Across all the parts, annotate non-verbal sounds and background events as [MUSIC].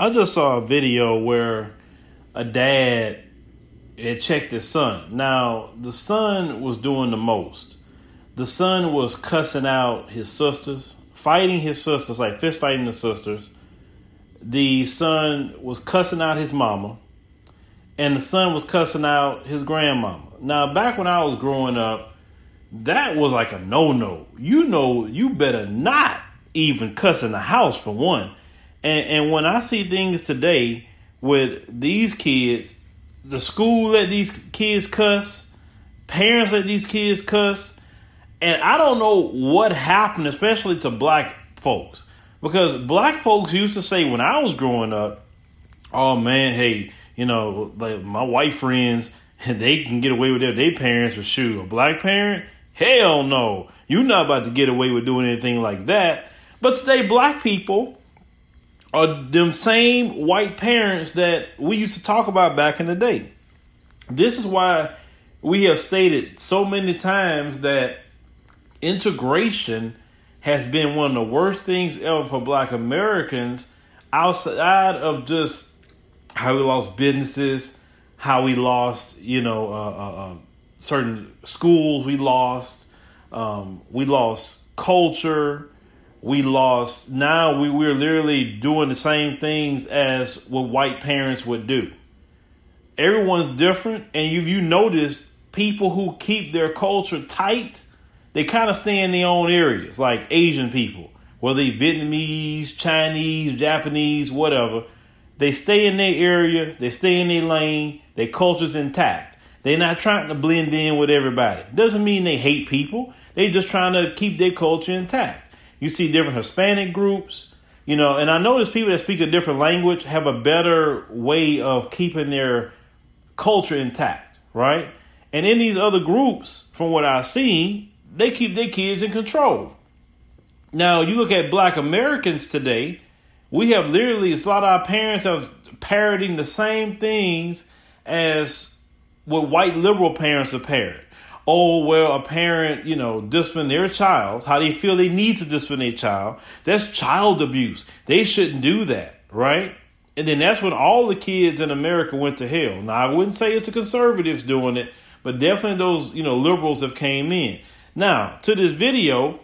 I just saw a video where a dad had checked his son. Now, the son was doing the most. The son was cussing out his sisters, fighting his sisters, like fist fighting the sisters. The son was cussing out his mama, and the son was cussing out his grandmama. Now, back when I was growing up, that was like a no no. You know, you better not even cuss in the house for one. And, and when I see things today with these kids, the school let these kids cuss, parents let these kids cuss, and I don't know what happened, especially to black folks. Because black folks used to say when I was growing up, oh man, hey, you know, like my white friends, [LAUGHS] they can get away with their their parents for shoot. A black parent, hell no. You're not about to get away with doing anything like that. But today, black people are them same white parents that we used to talk about back in the day. This is why we have stated so many times that integration has been one of the worst things ever for black Americans outside of just how we lost businesses, how we lost, you know, uh, uh, uh, certain schools we lost, um, we lost culture, we lost. Now we, we're literally doing the same things as what white parents would do. Everyone's different, and you you notice people who keep their culture tight, they kind of stay in their own areas, like Asian people, whether they Vietnamese, Chinese, Japanese, whatever. They stay in their area, they stay in their lane, their culture's intact. They're not trying to blend in with everybody. Doesn't mean they hate people. They're just trying to keep their culture intact. You see different Hispanic groups, you know, and I notice people that speak a different language have a better way of keeping their culture intact, right? And in these other groups, from what I've seen, they keep their kids in control. Now, you look at black Americans today, we have literally, a lot of our parents are parroting the same things as what white liberal parents are parroting oh well a parent you know discipline their child. How they feel they need to discipline their child? That's child abuse. They shouldn't do that right? And then that's when all the kids in america went to hell. Now i wouldn't say it's the conservatives doing it but definitely those you know liberals have came in. Now to this video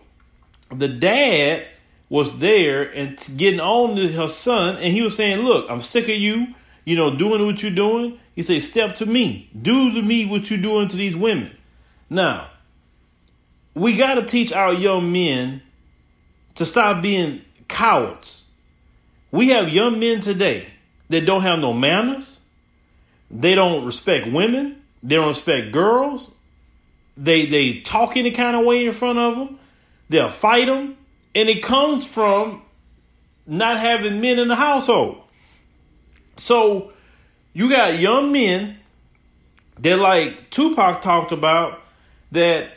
the dad was there and getting on to her son and he was saying look i'm sick of you you know doing what you're doing. He said step to me. Do to me what you're doing to these women now, we got to teach our young men to stop being cowards. We have young men today that don't have no manners. They don't respect women. They don't respect girls. They they talk any kind of way in front of them. They'll fight them, and it comes from not having men in the household. So you got young men that, like Tupac talked about, that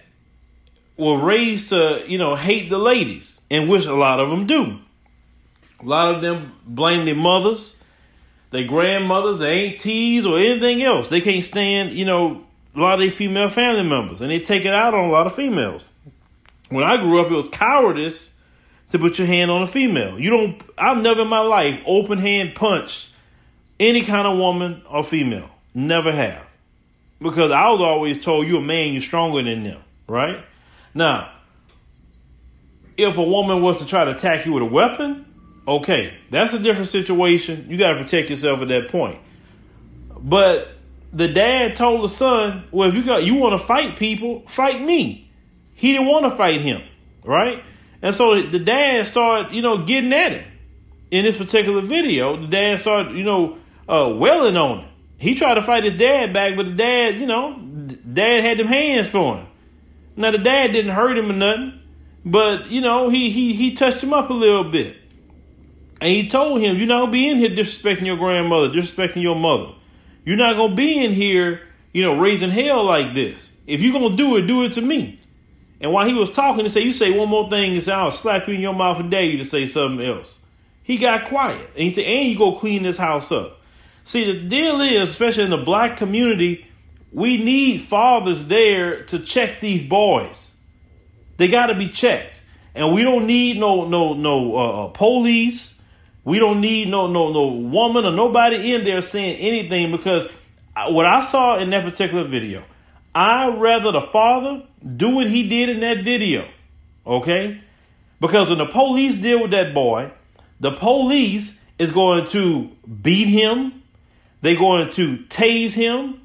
were raised to, you know, hate the ladies, and which a lot of them do. A lot of them blame their mothers, their grandmothers, their aunties, or anything else. They can't stand, you know, a lot of their female family members, and they take it out on a lot of females. When I grew up, it was cowardice to put your hand on a female. You don't. I've never in my life open hand punched any kind of woman or female. Never have because I was always told you're a man, you're stronger than them, right? Now, if a woman was to try to attack you with a weapon, okay, that's a different situation. You got to protect yourself at that point. But the dad told the son, "Well, if you got you want to fight people, fight me." He didn't want to fight him, right? And so the dad started, you know, getting at it. In this particular video, the dad started, you know, uh, welling on it. He tried to fight his dad back, but the dad, you know, dad had them hands for him. Now the dad didn't hurt him or nothing, but you know, he he he touched him up a little bit. And he told him, not gonna be in here disrespecting your grandmother, disrespecting your mother. You're not gonna be in here, you know, raising hell like this. If you're gonna do it, do it to me. And while he was talking, he said, You say one more thing, and say, I'll slap you in your mouth and dare you to say something else. He got quiet. And he said, And you go clean this house up. See, the deal is, especially in the black community, we need fathers there to check these boys. They got to be checked, and we don't need no no no uh, uh, police. We don't need no no no woman or nobody in there saying anything because what I saw in that particular video, I rather the father do what he did in that video. Okay? Because when the police deal with that boy, the police is going to beat him, they're going to tase him,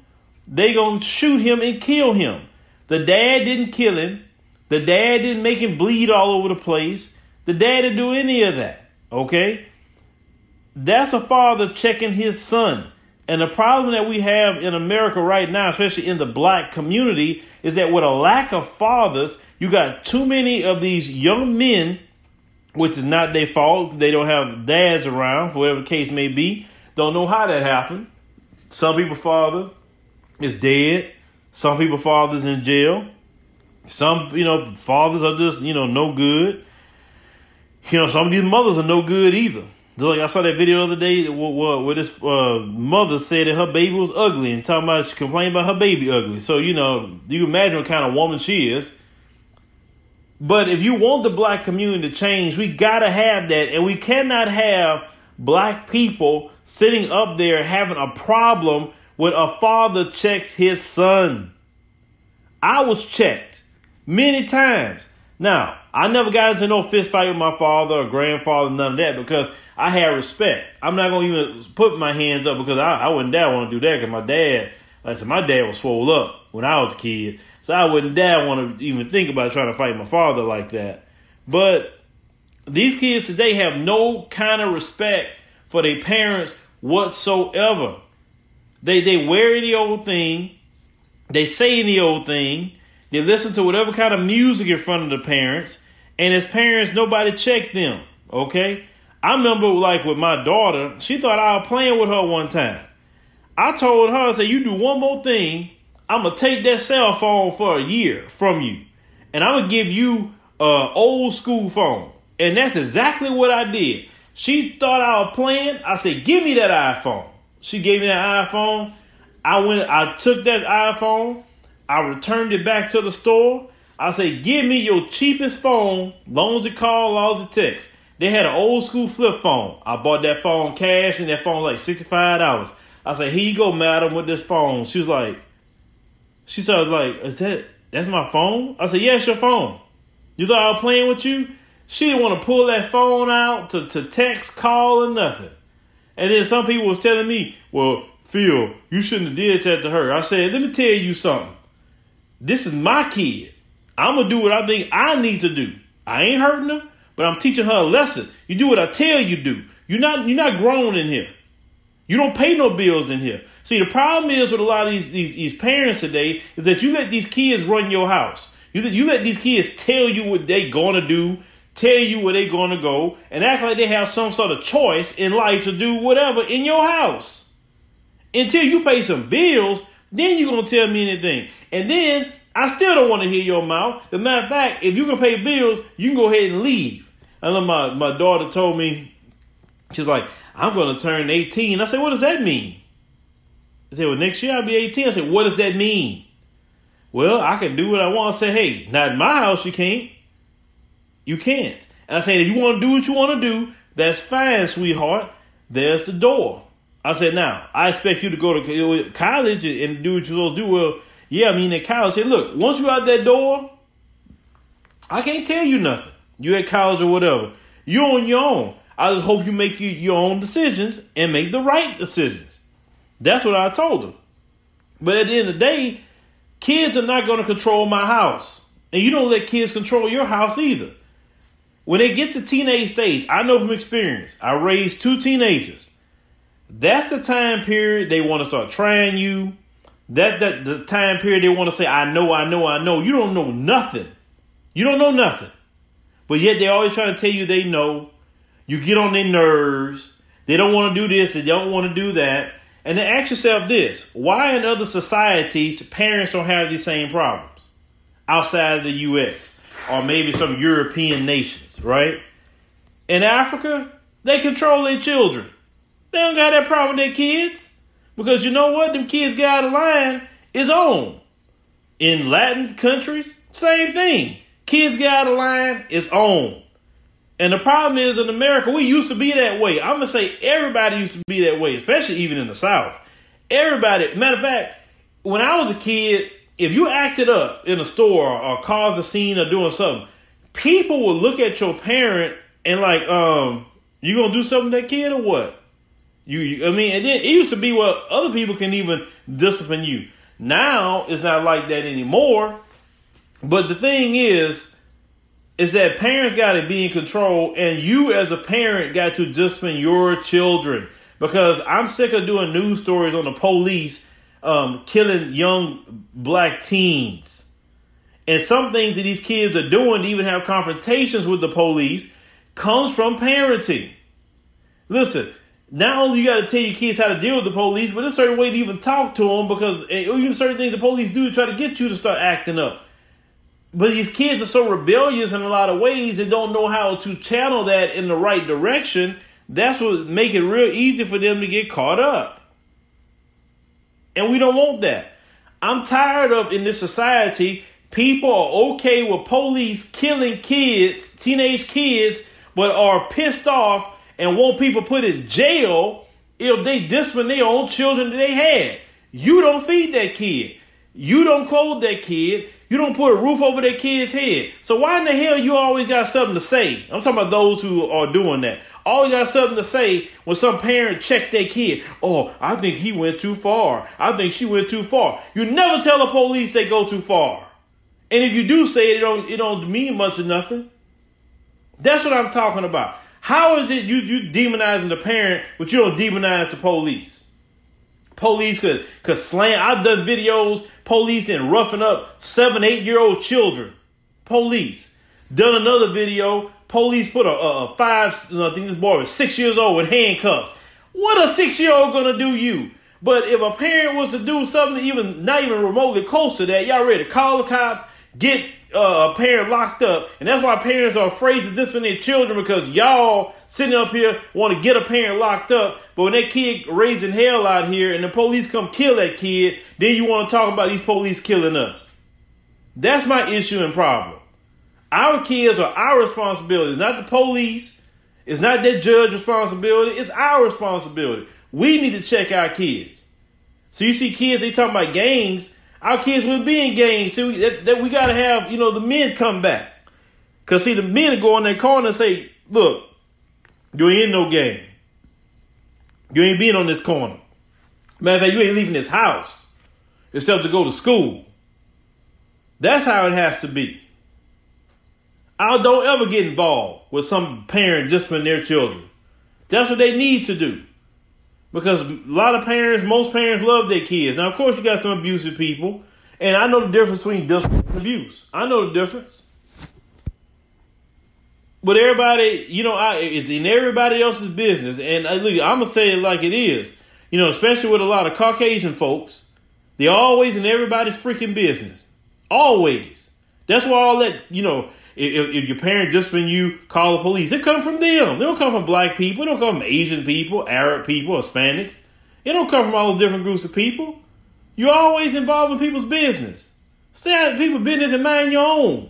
they're going to shoot him and kill him. The dad didn't kill him. The dad didn't make him bleed all over the place. The dad didn't do any of that. Okay? That's a father checking his son. And the problem that we have in America right now, especially in the black community, is that with a lack of fathers, you got too many of these young men, which is not their fault. They don't have dads around, for whatever the case may be. Don't know how that happened. Some people father is dead. Some people fathers in jail. Some, you know, fathers are just, you know, no good. You know, some of these mothers are no good either. Just like I saw that video the other day where, this uh, mother said that her baby was ugly and talking about she complained about her baby ugly. So, you know, you imagine what kind of woman she is. But if you want the black community to change, we got to have that. And we cannot have black people sitting up there having a problem when a father checks his son. I was checked many times. Now, I never got into no fist fight with my father or grandfather, none of that, because I had respect. I'm not gonna even put my hands up because I, I wouldn't dare want to do that because my dad, like I said, my dad was swole up when I was a kid, so I wouldn't dare want to even think about trying to fight my father like that. But these kids today have no kind of respect for their parents whatsoever. They they wear any old thing, they say any old thing, they listen to whatever kind of music in front of the parents, and as parents, nobody checked them. Okay. I remember like with my daughter, she thought I was playing with her one time. I told her, I said, you do one more thing, I'm gonna take that cell phone for a year from you. And I'm gonna give you a old school phone. And that's exactly what I did. She thought I was playing. I said, give me that iPhone. She gave me that iPhone. I went, I took that iPhone, I returned it back to the store. I said, give me your cheapest phone, long as call, long as text. They had an old school flip phone. I bought that phone cash, and that phone was like sixty five dollars. I said, "Here you go, madam, with this phone." She was like, she started like, "Is that that's my phone?" I said, "Yeah, it's your phone." You thought I was playing with you? She didn't want to pull that phone out to, to text, call, or nothing. And then some people was telling me, "Well, Phil, you shouldn't have did that to her." I said, "Let me tell you something. This is my kid. I'm gonna do what I think I need to do. I ain't hurting her." but I'm teaching her a lesson. You do what I tell you do. You're not you're not grown in here. You don't pay no bills in here. See, the problem is with a lot of these, these, these parents today is that you let these kids run your house. You, you let these kids tell you what they gonna do, tell you where they're gonna go, and act like they have some sort of choice in life to do whatever in your house. Until you pay some bills, then you're gonna tell me anything. And then I still don't want to hear your mouth. As a matter of fact, if you can pay bills, you can go ahead and leave. I know my, my daughter told me, she's like, I'm going to turn 18. I said, what does that mean? I said, well, next year I'll be 18. I said, what does that mean? Well, I can do what I want. I said, hey, not in my house, you can't. You can't. And I said, if you want to do what you want to do, that's fine, sweetheart. There's the door. I said, now, I expect you to go to uh, college and do what you're supposed to do. Well, yeah, I mean, at college, I said, look, once you're out that door, I can't tell you nothing you at college or whatever. You're on your own. I just hope you make you, your own decisions and make the right decisions. That's what I told them. But at the end of the day, kids are not going to control my house. And you don't let kids control your house either. When they get to teenage stage, I know from experience, I raised two teenagers. That's the time period they want to start trying you. That that the time period they want to say, I know, I know, I know. You don't know nothing. You don't know nothing. But yet they always try to tell you they know. You get on their nerves. They don't want to do this. They don't want to do that. And then ask yourself this why in other societies parents don't have these same problems outside of the US or maybe some European nations, right? In Africa, they control their children. They don't got that problem with their kids. Because you know what? Them kids get out of line is on. In Latin countries, same thing. Kids get out of line, is on. And the problem is in America, we used to be that way. I'm gonna say everybody used to be that way, especially even in the South. Everybody, matter of fact, when I was a kid, if you acted up in a store or caused a scene or doing something, people would look at your parent and like, um, you gonna do something to that kid or what? You, you, I mean, and then it used to be where other people can even discipline you. Now it's not like that anymore. But the thing is, is that parents got to be in control, and you as a parent got to discipline your children. Because I'm sick of doing news stories on the police um, killing young black teens. And some things that these kids are doing to even have confrontations with the police comes from parenting. Listen, not only you got to tell your kids how to deal with the police, but there's a certain way to even talk to them because eh, even certain things the police do to try to get you to start acting up. But these kids are so rebellious in a lot of ways and don't know how to channel that in the right direction. That's what make it real easy for them to get caught up. And we don't want that. I'm tired of in this society, people are okay with police killing kids, teenage kids, but are pissed off and want people put in jail if they discipline their own children that they had. You don't feed that kid. You don't clothe that kid. You don't put a roof over their kid's head. So why in the hell you always got something to say? I'm talking about those who are doing that. Always got something to say when some parent check their kid. Oh, I think he went too far. I think she went too far. You never tell the police they go too far. And if you do say it, it don't it don't mean much of nothing. That's what I'm talking about. How is it you you demonizing the parent, but you don't demonize the police? Police could could slam. I've done videos police and roughing up seven, eight year old children. Police. Done another video. Police put a, a, five, I think this boy was six years old with handcuffs. What a six year old gonna do you? But if a parent was to do something even not even remotely close to that, y'all ready to call the cops, get uh, a parent locked up, and that's why parents are afraid to discipline their children because y'all sitting up here want to get a parent locked up, but when that kid raising hell out here and the police come kill that kid, then you want to talk about these police killing us. That's my issue and problem. Our kids are our responsibility. It's not the police. It's not that judge responsibility. It's our responsibility. We need to check our kids. So you see kids, they talking about gangs our kids will be in gangs. See, we, that, that we got to have, you know, the men come back. Because, see, the men go in their corner and say, look, you ain't in no gang. You ain't being on this corner. Matter of fact, you ain't leaving this house except to go to school. That's how it has to be. I don't ever get involved with some parent just disciplining their children. That's what they need to do because a lot of parents, most parents love their kids. Now, of course, you got some abusive people, and I know the difference between discipline and abuse. I know the difference. But everybody, you know, I, it's in everybody else's business, and I, uh, look, I'm gonna say it like it is. You know, especially with a lot of Caucasian folks, they're always in everybody's freaking business. Always. That's why all that, you know, if, if your parent when you call the police, it comes from them. They don't come from black people. It don't come from Asian people, Arab people, Hispanics. It don't come from all those different groups of people. You're always involved in people's business. Stay out of people's business and mind your own.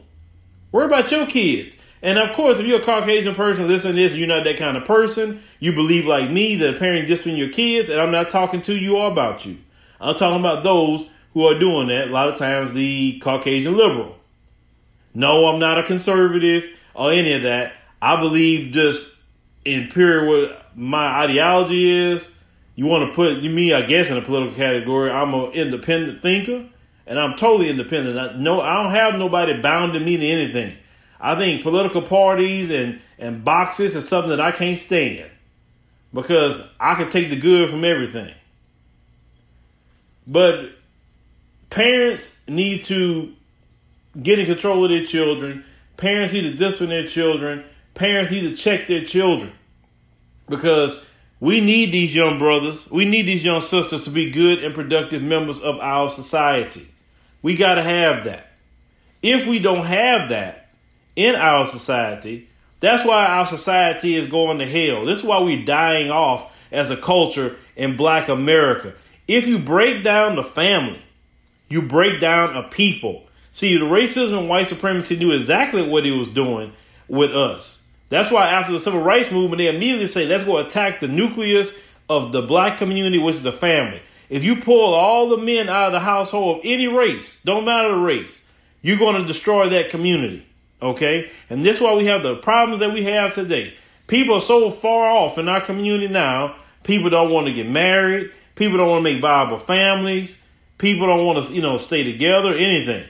Worry about your kids. And of course, if you're a Caucasian person listening to this, you're not that kind of person. You believe like me that a parent discipline your kids, and I'm not talking to you or about you. I'm talking about those who are doing that. A lot of times, the Caucasian liberal. No, I'm not a conservative or any of that. I believe just in pure what my ideology is. You want to put me, I guess, in a political category. I'm an independent thinker, and I'm totally independent. I, no, I don't have nobody bounding me to anything. I think political parties and and boxes is something that I can't stand because I can take the good from everything. But parents need to get in control of their children. Parents need to discipline their children. Parents need to check their children because we need these young brothers, we need these young sisters to be good and productive members of our society. We got to have that. If we don't have that in our society, that's why our society is going to hell. This is why we're dying off as a culture in black America. If you break down the family, you break down a people. See, the racism and white supremacy knew exactly what he was doing with us. That's why after the civil rights movement, they immediately say, let's go attack the nucleus of the black community, which is the family. If you pull all the men out of the household of any race, don't matter the race, you're going to destroy that community. Okay? And this is why we have the problems that we have today. People are so far off in our community now. People don't want to get married. People don't want to make viable families. People don't want to, you know, stay together, anything.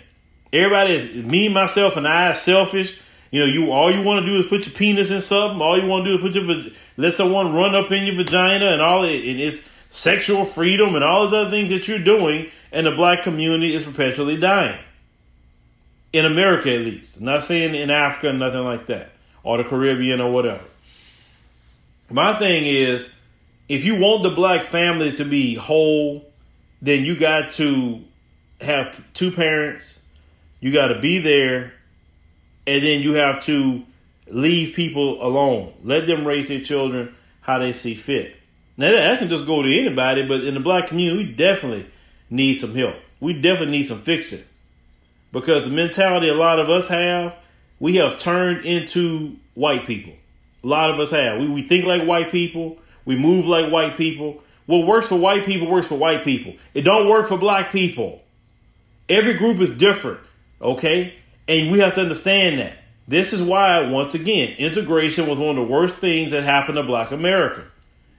Everybody is me, myself, and I is selfish. You know, you all you want to do is put your penis in something. All you want to do is put your let someone run up in your vagina and all it. And it's sexual freedom and all those other things that you're doing. And the black community is perpetually dying in America, at least. I'm not saying in Africa, nothing like that, or the Caribbean or whatever. My thing is, if you want the black family to be whole, then you got to have two parents. You got to be there and then you have to leave people alone. Let them raise their children how they see fit. Now that can just go to anybody, but in the black community, we definitely need some help. We definitely need some fixing because the mentality a lot of us have, we have turned into white people. A lot of us have. We, we think like white people. We move like white people. What works for white people works for white people. It don't work for black people. Every group is different. Okay. And we have to understand that. This is why, once again, integration was one of the worst things that happened to black America.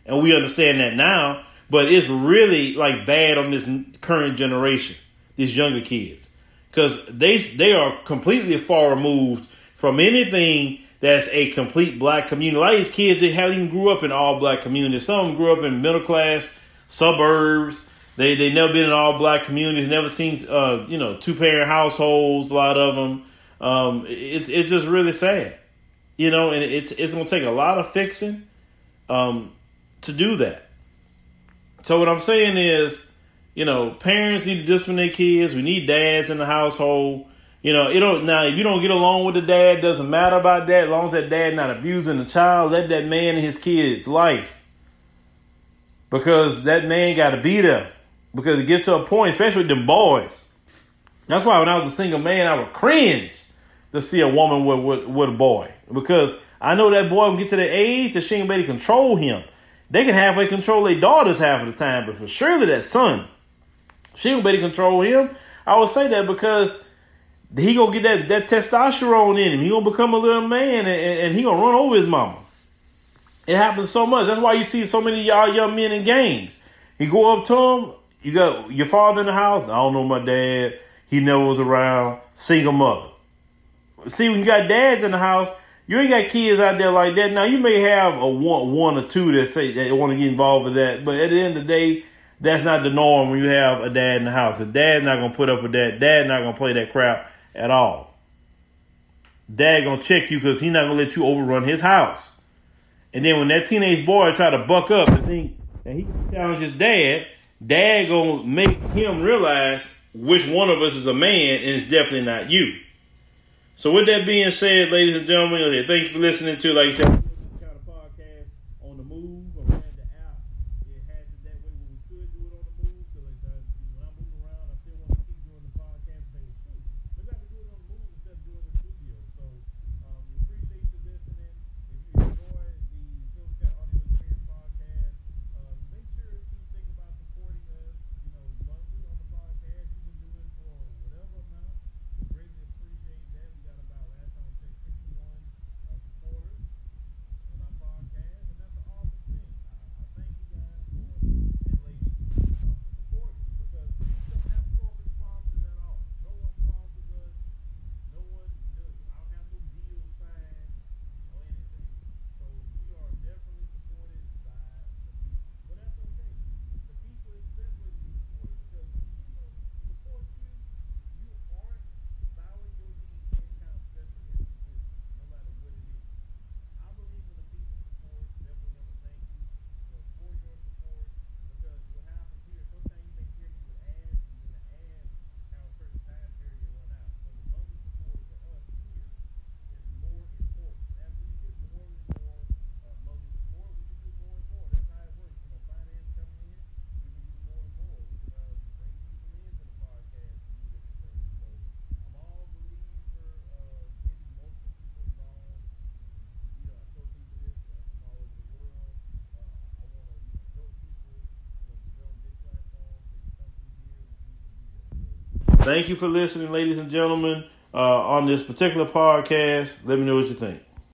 And we understand that now, but it's really like bad on this current generation, these younger kids. Because they they are completely far removed from anything that's a complete black community. A lot of these kids they haven't even grew up in all black communities. Some grew up in middle class suburbs they they never been in all black communities. Never seen uh, you know two parent households. A lot of them. Um, it's it's just really sad, you know, and it's it's to take a lot of fixing um, to do that. So what I'm saying is, you know, parents need to discipline their kids. We need dads in the household. You know, it don't now if you don't get along with the dad, doesn't matter about that. As long as that dad not abusing the child, let that man and his kids life. Because that man got to be there because it gets to a point, especially with the boys. That's why when I was a single man, I would cringe to see a woman with, with, with a boy. Because I know that boy will get to the age that she ain't able to control him. They can halfway control their daughters half of the time, but for surely that son, she ain't able to control him. I would say that because he gonna get that, that testosterone in him. He gonna become a little man and, and he gonna run over his mama. It happens so much. That's why you see so many y'all young men in gangs. He go up to him, you got your father in the house. I don't know my dad. He never was around. Single mother. See, when you got dads in the house, you ain't got kids out there like that. Now you may have a one, one or two that say they want to get involved with that, but at the end of the day, that's not the norm when you have a dad in the house. The dad's not gonna put up with that. Dad's not gonna play that crap at all. Dad gonna check you because he's not gonna let you overrun his house. And then when that teenage boy try to buck up and think that he can challenge his dad, dad gonna make him realize which one of us is a man and it's definitely not you. So with that being said, ladies and gentlemen, thank you for listening to, like I said, Thank you for listening, ladies and gentlemen, uh, on this particular podcast. Let me know what you think.